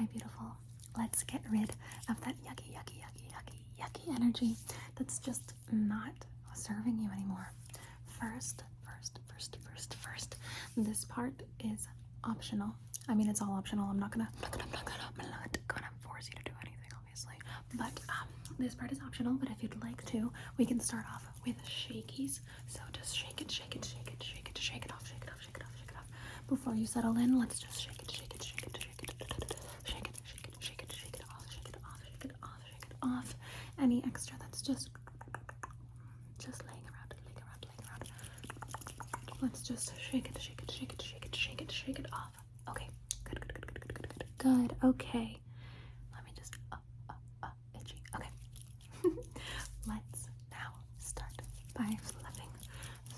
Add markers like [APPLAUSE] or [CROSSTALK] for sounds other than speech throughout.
Hi, beautiful. Let's get rid of that yucky, yucky, yucky, yucky, yucky energy that's just not serving you anymore. First, first, first, first, first, this part is optional. I mean, it's all optional. I'm not gonna, I'm not gonna, I'm not gonna, I'm not gonna force you to do anything, obviously. But um, this part is optional. But if you'd like to, we can start off with shakies. So just shake it, shake it, shake it, shake it, shake it off, shake it off, shake it off, shake it off. Before you settle in, let's just shake it, shake it, shake it, shake it, shake it, shake it, shake it, shake it, shake it off, shake it off, shake it off. Any extra that's just just laying around, laying around, laying around. Let's just shake it, shake it, shake it, shake it, shake it, shake it off. Okay. Good, good, good, good, good, good, good. Good. Okay. Let me just uh, uh, uh, itchy. Okay. [LAUGHS] Let's now start by fluffing,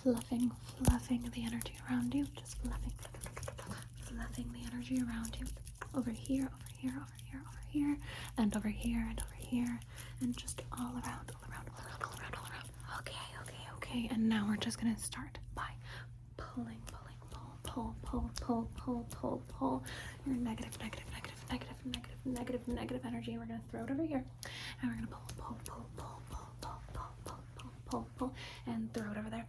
fluffing, fluffing the energy around you. Just fluffing, fluffing the energy around you. Over here, over here, over here, over here, and over here, and over here, and just all around, all around, all around, all around, all around. Okay, okay, okay. And now we're just gonna start by pulling, pulling, pull, pull, pull, pull, pull, pull, pull your negative, negative, negative, negative, negative, negative, negative energy. We're gonna throw it over here, and we're gonna pull, pull, pull, pull, pull, pull, pull, pull, pull, pull, pull, and throw it over there.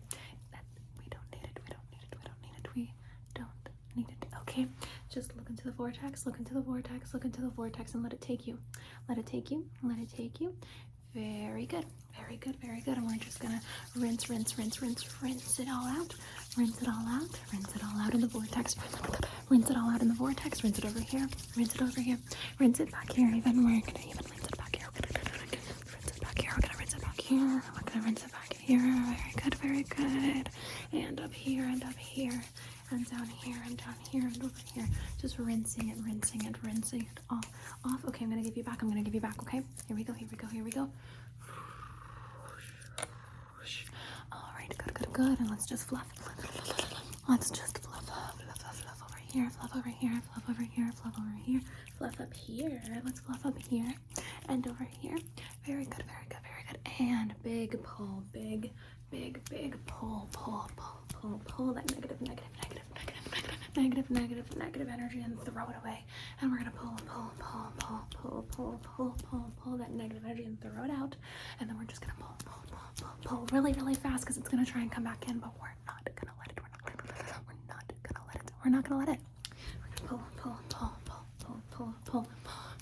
That we don't need it. We don't need it. We don't need it. We don't need it. Okay, just look into the vortex. Look into the vortex. Look into the vortex, and let it take you. Let it take you. Let it take you. Very good. Very good. Very good. And we're just gonna rinse, rinse, rinse, rinse, rinse it all out. Rinse it all out. Rinse it all out in the vortex. Rinse it all out in the vortex. Rinse it over here. Rinse it over here. Rinse it back here. Even we're gonna even rinse it back here. We're gonna rinse it back here. We're gonna rinse it back here. We're gonna rinse it back here. Very good. Very good. And up here and up here. And down here and down here and over here. Just rinsing and rinsing and rinsing it all off. Okay, I'm gonna give you back. I'm gonna give you back. Okay. Here we go. Here we go. Here we go. All right, good, good, good. And let's just fluff. Let's just fluff, fluff, fluff, fluff over here, fluff over here, fluff over here, fluff over here, fluff up here. Let's fluff up here and over here. Very good, very good, very good. And big pull, big, big, big pull, pull, pull, pull, pull that negative, negative, negative, negative, negative, negative, energy and throw it away. And we're gonna pull, pull, pull, pull, pull, pull, pull, pull, pull that negative energy and throw it out. And then we're just gonna pull, pull, pull, pull, pull really, really fast because it's gonna try and come back in, but we're not gonna let it. We're not gonna let it. We're not gonna let it. We're gonna pull, pull, pull, pull, pull, pull, pull,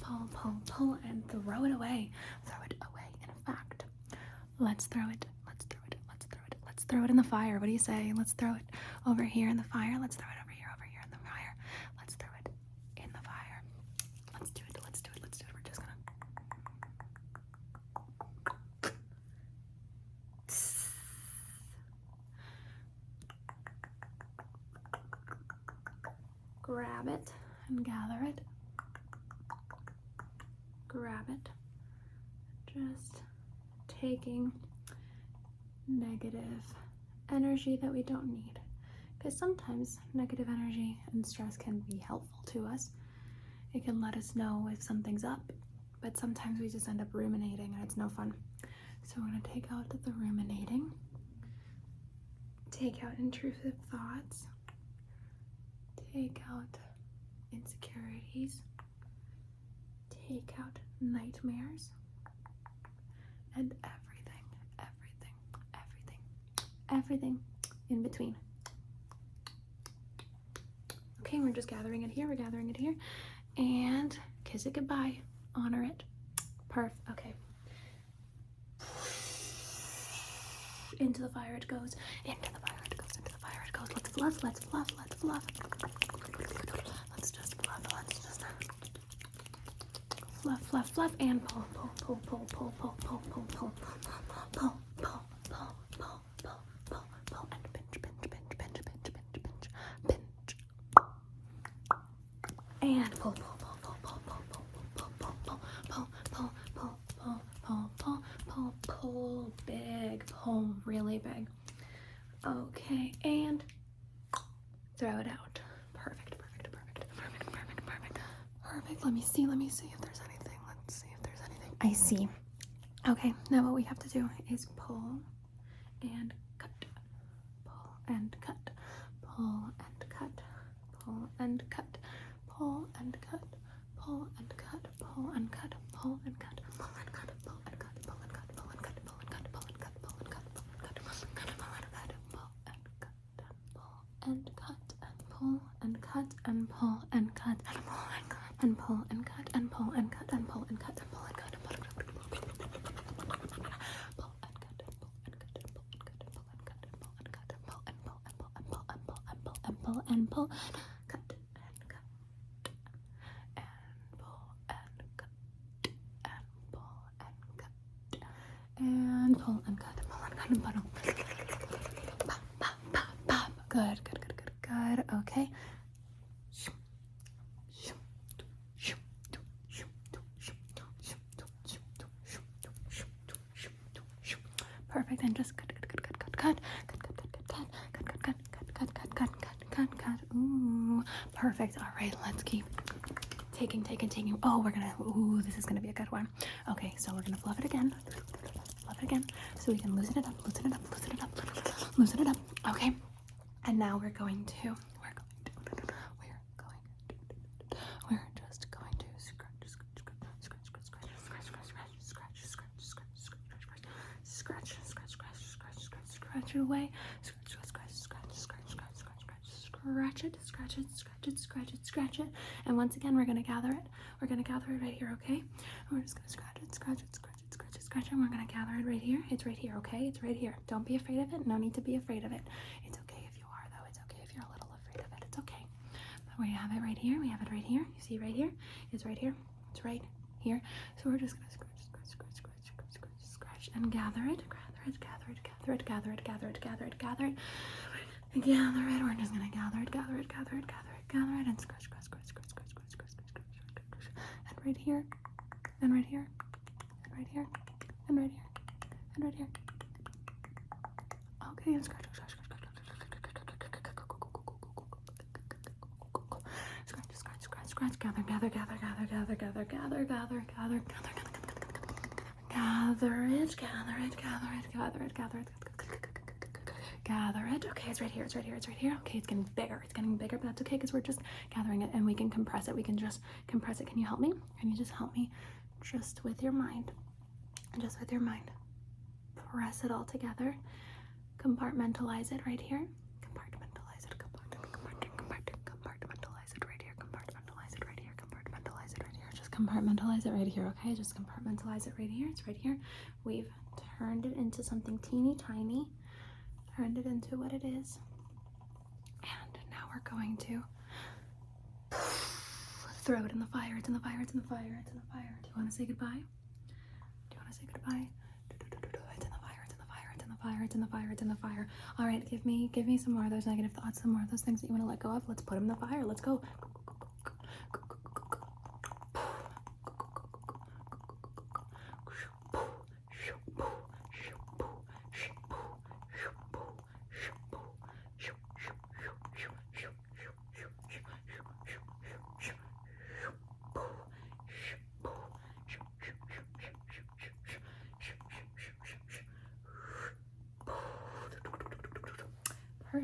pull, pull, pull, and throw it away. Throw it away. In fact, let's throw it. Let's throw it. Let's throw it. Let's throw it in the fire. What do you say? Let's throw it over here in the fire. Let's throw it over here, over here in the fire. Let's throw it in the fire. Let's do it. Let's do it. Let's do it. We're just gonna. Grab it and gather it. Grab it. Just taking negative energy that we don't need. Because sometimes negative energy and stress can be helpful to us. It can let us know if something's up, but sometimes we just end up ruminating and it's no fun. So we're going to take out the ruminating, take out intrusive thoughts, take out insecurities, take out nightmares, and everything, everything, in between. Okay, we're just gathering it here, we're gathering it here, and kiss it goodbye, honor it. Perf, okay. Into the fire it goes, into the fire it goes, into the fire it goes. Let's fluff, let's fluff, let's fluff. Let's just fluff, let's just fluff, fluff, fluff, and pull, pull, pull, pull, pull, pull, pull, pull, pull, pull, pull, pull, pull, really big. Okay, and throw it out. Perfect, perfect, perfect, perfect, perfect, perfect. Perfect. Let me see, let me see if there's anything. Let's see if there's anything. I see. Okay, now what we have to do is pull and cut. Pull and cut. Pull and cut. Pull and cut. Pull and cut. Pull and and cut and pull and cut and pull and cut and pull and cut and pull and cut and pull and cut. And pull and cut and pull and cut and pull and cut and pull and cut and pull and pull and pull and pull and pull and pull and pull and pull cut and cut and pull and cut and pull and cut and cut and pull and cut and pull and cut and pull. Pop, pop, pop, pop. Good, good, good, good, good. Taking, taking, taking. Oh, we're gonna. Ooh, this is gonna be a good one. Okay, so we're gonna fluff it again. Fluff it again, so we can loosen it up, loosen it up, loosen it up, loosen it up. Okay. And now we're going to. We're going to. We're going to. We're just going to scratch, scratch, scratch, scratch, scratch, scratch, scratch, scratch, scratch, scratch, scratch, scratch, scratch, scratch, scratch, scratch it, scratch it, scratch it, scratch it, scratch it. And once again, we're gonna gather it. We're gonna gather it right here, okay? And we're just gonna scratch it, scratch it, scratch it, scratch it, scratch it. And we're gonna gather it right here. It's right here, okay? It's right here. Don't be afraid of it. No need to be afraid of it. It's okay if you are, though. It's okay if you're a little afraid of it. It's okay. But we have it right here. We have it right here. You see right here? It's right here. It's right here. So we're just gonna scratch, scratch, scratch, scratch, scratch, scratch, scratch, and gather it, gather it, gather it, gather it, gather it, gather it, gather it, gather it. Gather it gather it. We're just gonna gather it, gather it, gather it, gather it, gather it, and scratch, scratch, scratch, scratch, scratch, scratch, scratch, scratch, scratch, scratch, and right here, and right here, and right here, and right here, and right here. Okay, and scratch, scratch, scratch, scratch, scratch, scratch, scratch, scratch, gather, gather, gather, gather, gather, gather, gather, gather, gather, gather, gather, gather it, gather it, gather it, gather it, gather it, gather it. Okay, it's right here, it's right here, it's right here. Okay, it's getting bigger, it's getting bigger, but that's okay because we're just gathering it and we can compress it. We can just compress it. Can you help me? Can you just help me just with your mind? Just with your mind. Press it all together. Compartmentalize it right here. Compartmentalize it. Compart- compart- compart- compartmentalize it right here. Compartmentalize it right here. Compartmentalize it right here. Just compartmentalize it right here, okay? Just compartmentalize it right here. It's right here. We've turned it into something teeny tiny. Turned it into what it is. And now we're going to throw it in the fire. It's in the fire. It's in the fire. It's in the fire. Do you want to say goodbye? Do you want to say goodbye? It's in the fire. It's in the fire. It's in the fire. It's in the fire. It's in the fire. All right, give me, give me some more of those negative thoughts. Some more of those things that you want to let go of. Let's put them in the fire. Let's go.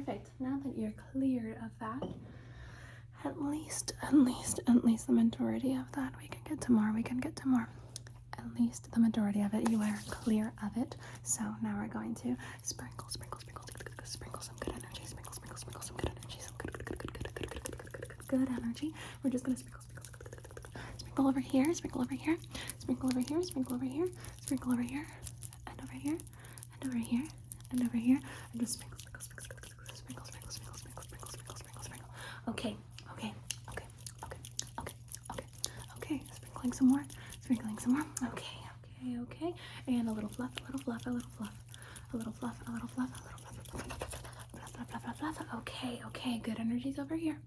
Perfect. Now that you're cleared of that, at least, at least, at least the majority of that, we can get to more. We can get to more. At least the majority of it, you are clear of it. So now we're going to sprinkle, sprinkle, sprinkle, sprinkle some good energy. Sprinkle, sprinkle, sprinkle some good energy. Some good, good, good, good, good, good, good, good, good, good, energy. We're just gonna sprinkle, sprinkle, sprinkle, sprinkle over here, sprinkle over here, sprinkle over here, sprinkle over here, sprinkle over here, and over here, and over here, and over here, and just sprinkle, Okay, okay, okay, okay, okay, okay, okay. Sprinkling some more, sprinkling some more. Okay, okay, okay. And a little fluff, a little fluff, a little fluff, a little fluff, a little fluff, a little fluff. Okay, okay. Good energies over here.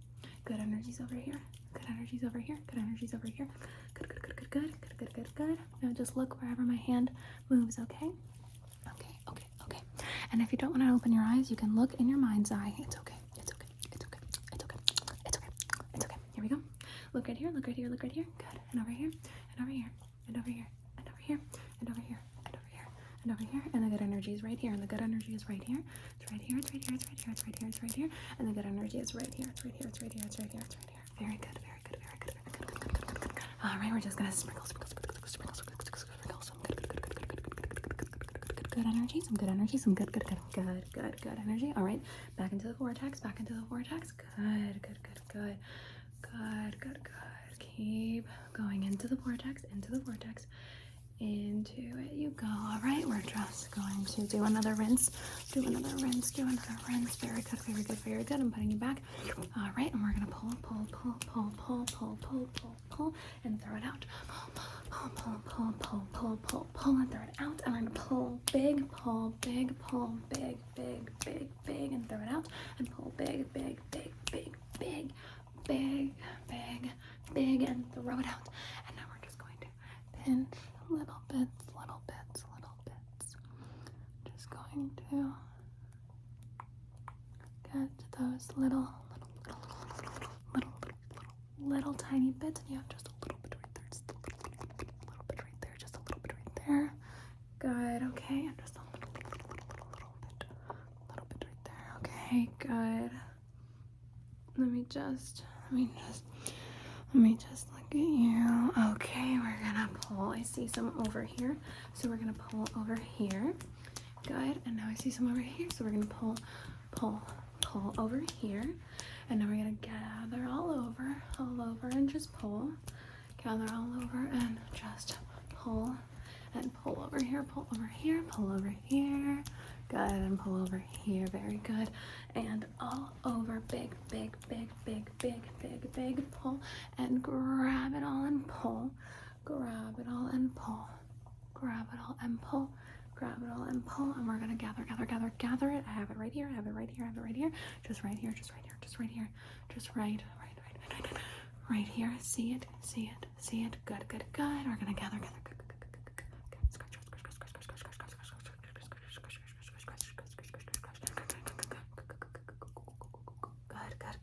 Good energies over here. Good energies over here. Good energies over here. Good, good, good, good, good, good, good, good, good. Now just look wherever my hand moves. Okay. Okay, okay, okay. And if you don't want to open your eyes, you can look in your mind's eye. It's okay. It's okay. It's okay. It's okay. It's okay. Here we go. Look right here. Look right here. Look right here. Good. And over here. And over here. And over here. And over here. And over here. And over here. And over here. And the good energy is right here. And the good energy is right here. It's right here. It's right here. It's right here. It's right here. It's right here. And the good energy is right here. It's right here. It's right here. It's right here. It's right here. Very good. Very good. Very good. Very good. Good. Good. Good. Good. Good. All right. We're just gonna sprinkle, sprinkle, sprinkle, sprinkle, sprinkle, sprinkle, sprinkle some good, good, good, good, good, good, good, good, good, good, good, good, good energy. Some good energy. Some good, good, good, good, good, good energy. All right. Back into the vortex. Back into the vortex. Good. Good. Good. Good. Good. Good. Good. keep going into the vortex, into the vortex, into it you go. All right, we're just going to do another rinse, do another rinse, do another rinse. Very good, very good, very good. I'm putting you back. All right, and we're gonna pull, pull, pull, pull, pull, pull, pull, pull, pull, and throw it out. Pull, pull, pull, pull, pull, pull, pull, pull, and throw it out. And we're gonna pull, big, pull, big, pull, big, big, big, big, and throw it out. And pull, big, big, big, big, big, big, big, big, and throw it out. And now we're just going to pinch little bits, little bits, little bits. Just going to get those little, little, little, little, little, little, little, little tiny bits, and you have just a little bit right there, just a little, little, little bit right there, just a little bit right there. Good. Okay, and just a little, little, little, little, little bit, little bit right there. Okay, good. Let me just, let me just, let me just look at you. Okay, we're gonna pull. I see some over here, so we're gonna pull over here. Good. And now I see some over here, so we're gonna pull, pull, pull over here. And now we're gonna gather all over, all over, and just pull. Gather all over and just pull and pull over here, pull over here, pull over here. Good, and pull over here, very good. And all over, big, big, big, big, big, big, big pull. And grab it all and pull. Grab it all and pull. Grab it all and pull. Grab it all and pull. And we're gonna gather, gather, gather, gather it. I have it right here, I have it right here, I have it right here. Just right here, just right here, just right here. Just right, right, right, right, right, right. Here. See it, see it, see it. Good, good, good. We're gonna gather, gather, good, good. Scratch, scratch, scratch, scratch, scratch, scratch, scratch, scratch,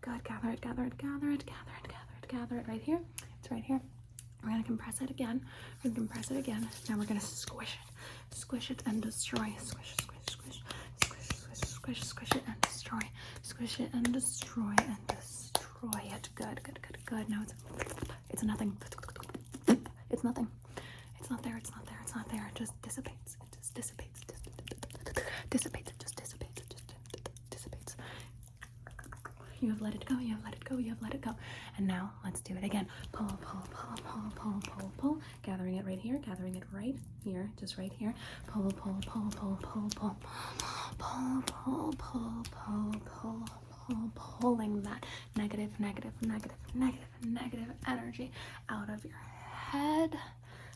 Good. Gather it, gather it, gather it, gather it, gather it, gather it. Right here. It's right here. We're gonna compress it again. We're gonna compress it again. Now we're gonna squish it, squish it and destroy. Squish, squish, squish, squish, squish, squish, squish it and destroy. Squish it and destroy and destroy it. Good, good, good, good. Now it's it's nothing. It's nothing. It's not there. It's not there. It's not there. It just dissipates. It just dissipates. Dissipates. It just dissipates. You have let it go. You have let it go. You have let it go. And now let's do it again. Pull, pull, pull, pull, pull, pull, pull. Gathering it right here. Gathering it right here. Just right here. Pull, pull, pull, pull, pull, pull, pull, pull, pull, pull, pull, pull, pulling that negative, negative, negative, negative, negative energy out of your head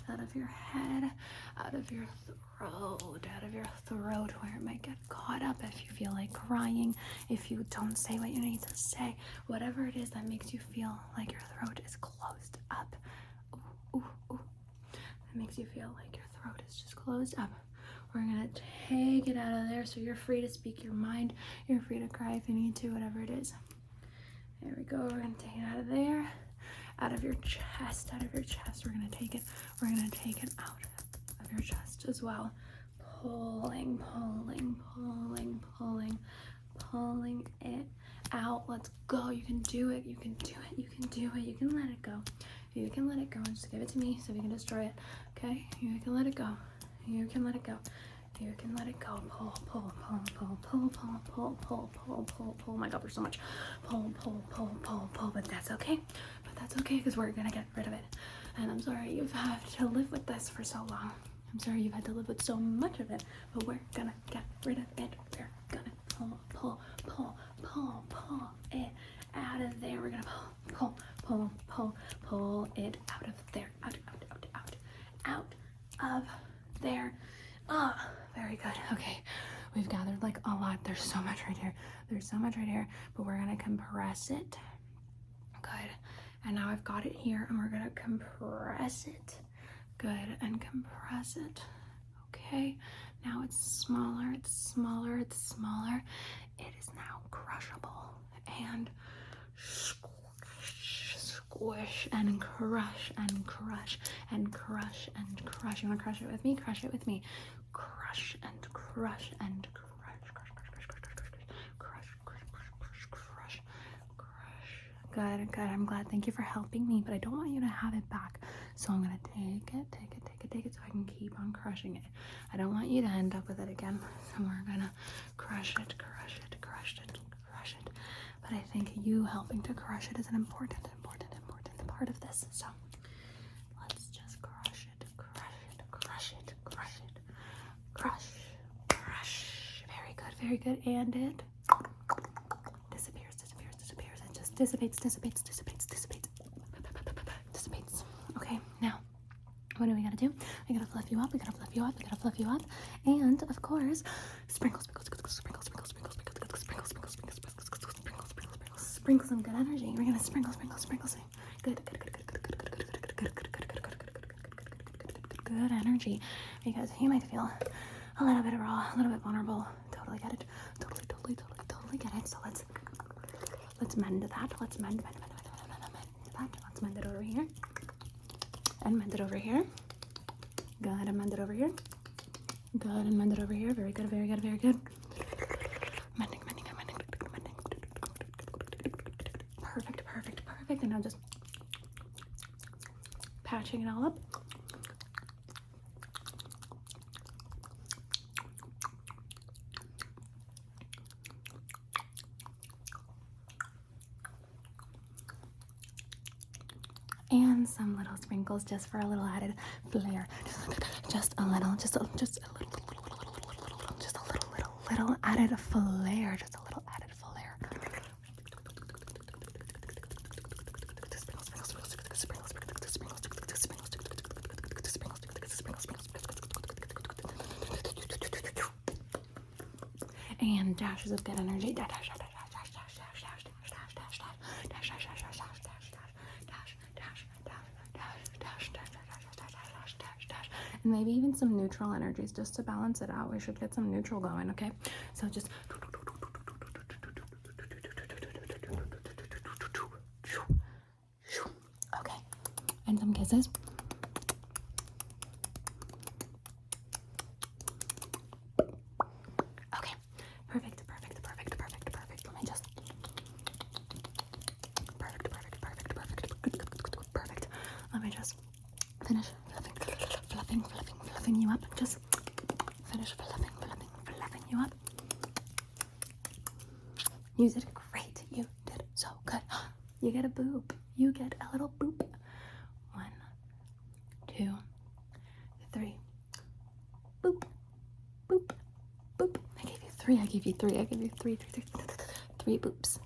out of your head, out of your throat, out of your throat where it might get caught up if you feel like crying, if you don't say what you need to say, whatever it is that makes you feel like your throat is closed up. Ooh, ooh, ooh. That makes you feel like your throat is just closed up. We're gonna take it out of there so you're free to speak your mind. You're free to cry if you need to, whatever it is. There we go. We're gonna take it out of there out of your chest, out of your chest. We're gonna take it, we're gonna take it out of your chest as well. Pulling, pulling, pulling, pulling, pulling it out. Let's go. You can do it. You can do it. You can do it. You can let it go. You can let it go and just give it to me so we can destroy it. Okay? You can let it go. You can let it go. You can let it go. Pull, pull, pull, pull, pull, pull, pull, pull, pull, pull, pull. Oh my god, there's so much. Pull, pull, pull, pull, pull. But that's okay. But that's okay because we're gonna get rid of it. And I'm sorry you've had to live with this for so long. I'm sorry you've had to live with so much of it. But we're gonna get rid of it. We're gonna pull, pull, pull, pull, pull it out of there. We're gonna pull, pull, pull, pull, pull it out of there. Out, out, out, out, out of there. Ah, very good. Okay, we've gathered like a lot. There's so much right here. There's so much right here, but we're gonna compress it. Good. And now I've got it here, and we're gonna compress it. Good, and compress it. Okay. Now it's smaller. It's smaller. It's smaller. It is now crushable and squish, squish and crush and crush and crush and crush. You want to crush it with me? Crush it with me crush and crush and crush, Good, good. I'm glad. Thank you for helping me, but I don't want you to have it back. So I'm gonna take it, take it, take it, take it, so I can keep on crushing it. I don't want you to end up with it again. So we're gonna crush it, crush it, crush it, crush it. But I think you helping to crush it is an important, important, important part part of this. So let's just crush it, crush it, crush it, crush it, crush, crush. Very good, very good. And it disappears, disappears, disappears. It just dissipates, dissipates, dissipates, dissipates, dissipates. Okay, now what do we gotta do? We gotta fluff you up, we gotta fluff you up, we gotta fluff you up. And of course, sprinkle, sprinkle, sprinkle, sprinkle, sprinkle, sprinkle, sprinkle, sprinkle, sprinkle, sprinkle, sprinkle, sprinkle, sprinkle, sprinkle, sprinkle, sprinkle some good energy. We're gonna sprinkle, sprinkle, sprinkle some good, good, good, good, good, good, good, good, good, good, good, good, good, good, good, good energy. Because you might feel a little bit raw, a little bit vulnerable. Totally get it. Totally, totally, totally, totally get it. So let's let's mend that. Let's mend, mend, mend, mend, mend, mend, mend that. Let's mend it over here. And mend it over here. Good, and mend it over here. Good, and mend it over here. Very good, very good, very good. Mending, mending, mending, mending. Perfect, perfect, perfect. And now just patching it all up. And some little sprinkles just for a little added flair. Just a little, just a, just a little, little, little, little, little, little, just a little, little, little added flair. Just a little added flair. And dashes of good energy. Dash, dash, dash, and maybe even some neutral energies just to balance it out. We should get some neutral going, okay? So just okay, and some kisses. Okay, perfect, perfect, perfect, perfect, perfect. Let me just perfect, perfect, perfect, perfect, perfect. Let me just finish fluffing, fluffing, fluffing, you up. Just finish fluffing, fluffing, fluffing you up. You did great. You did so good. [GASPS] You get a boop. You get a little boop. One, two, three. Boop, boop, boop. I gave you three. I gave you three. I gave you three, three, three, three boops.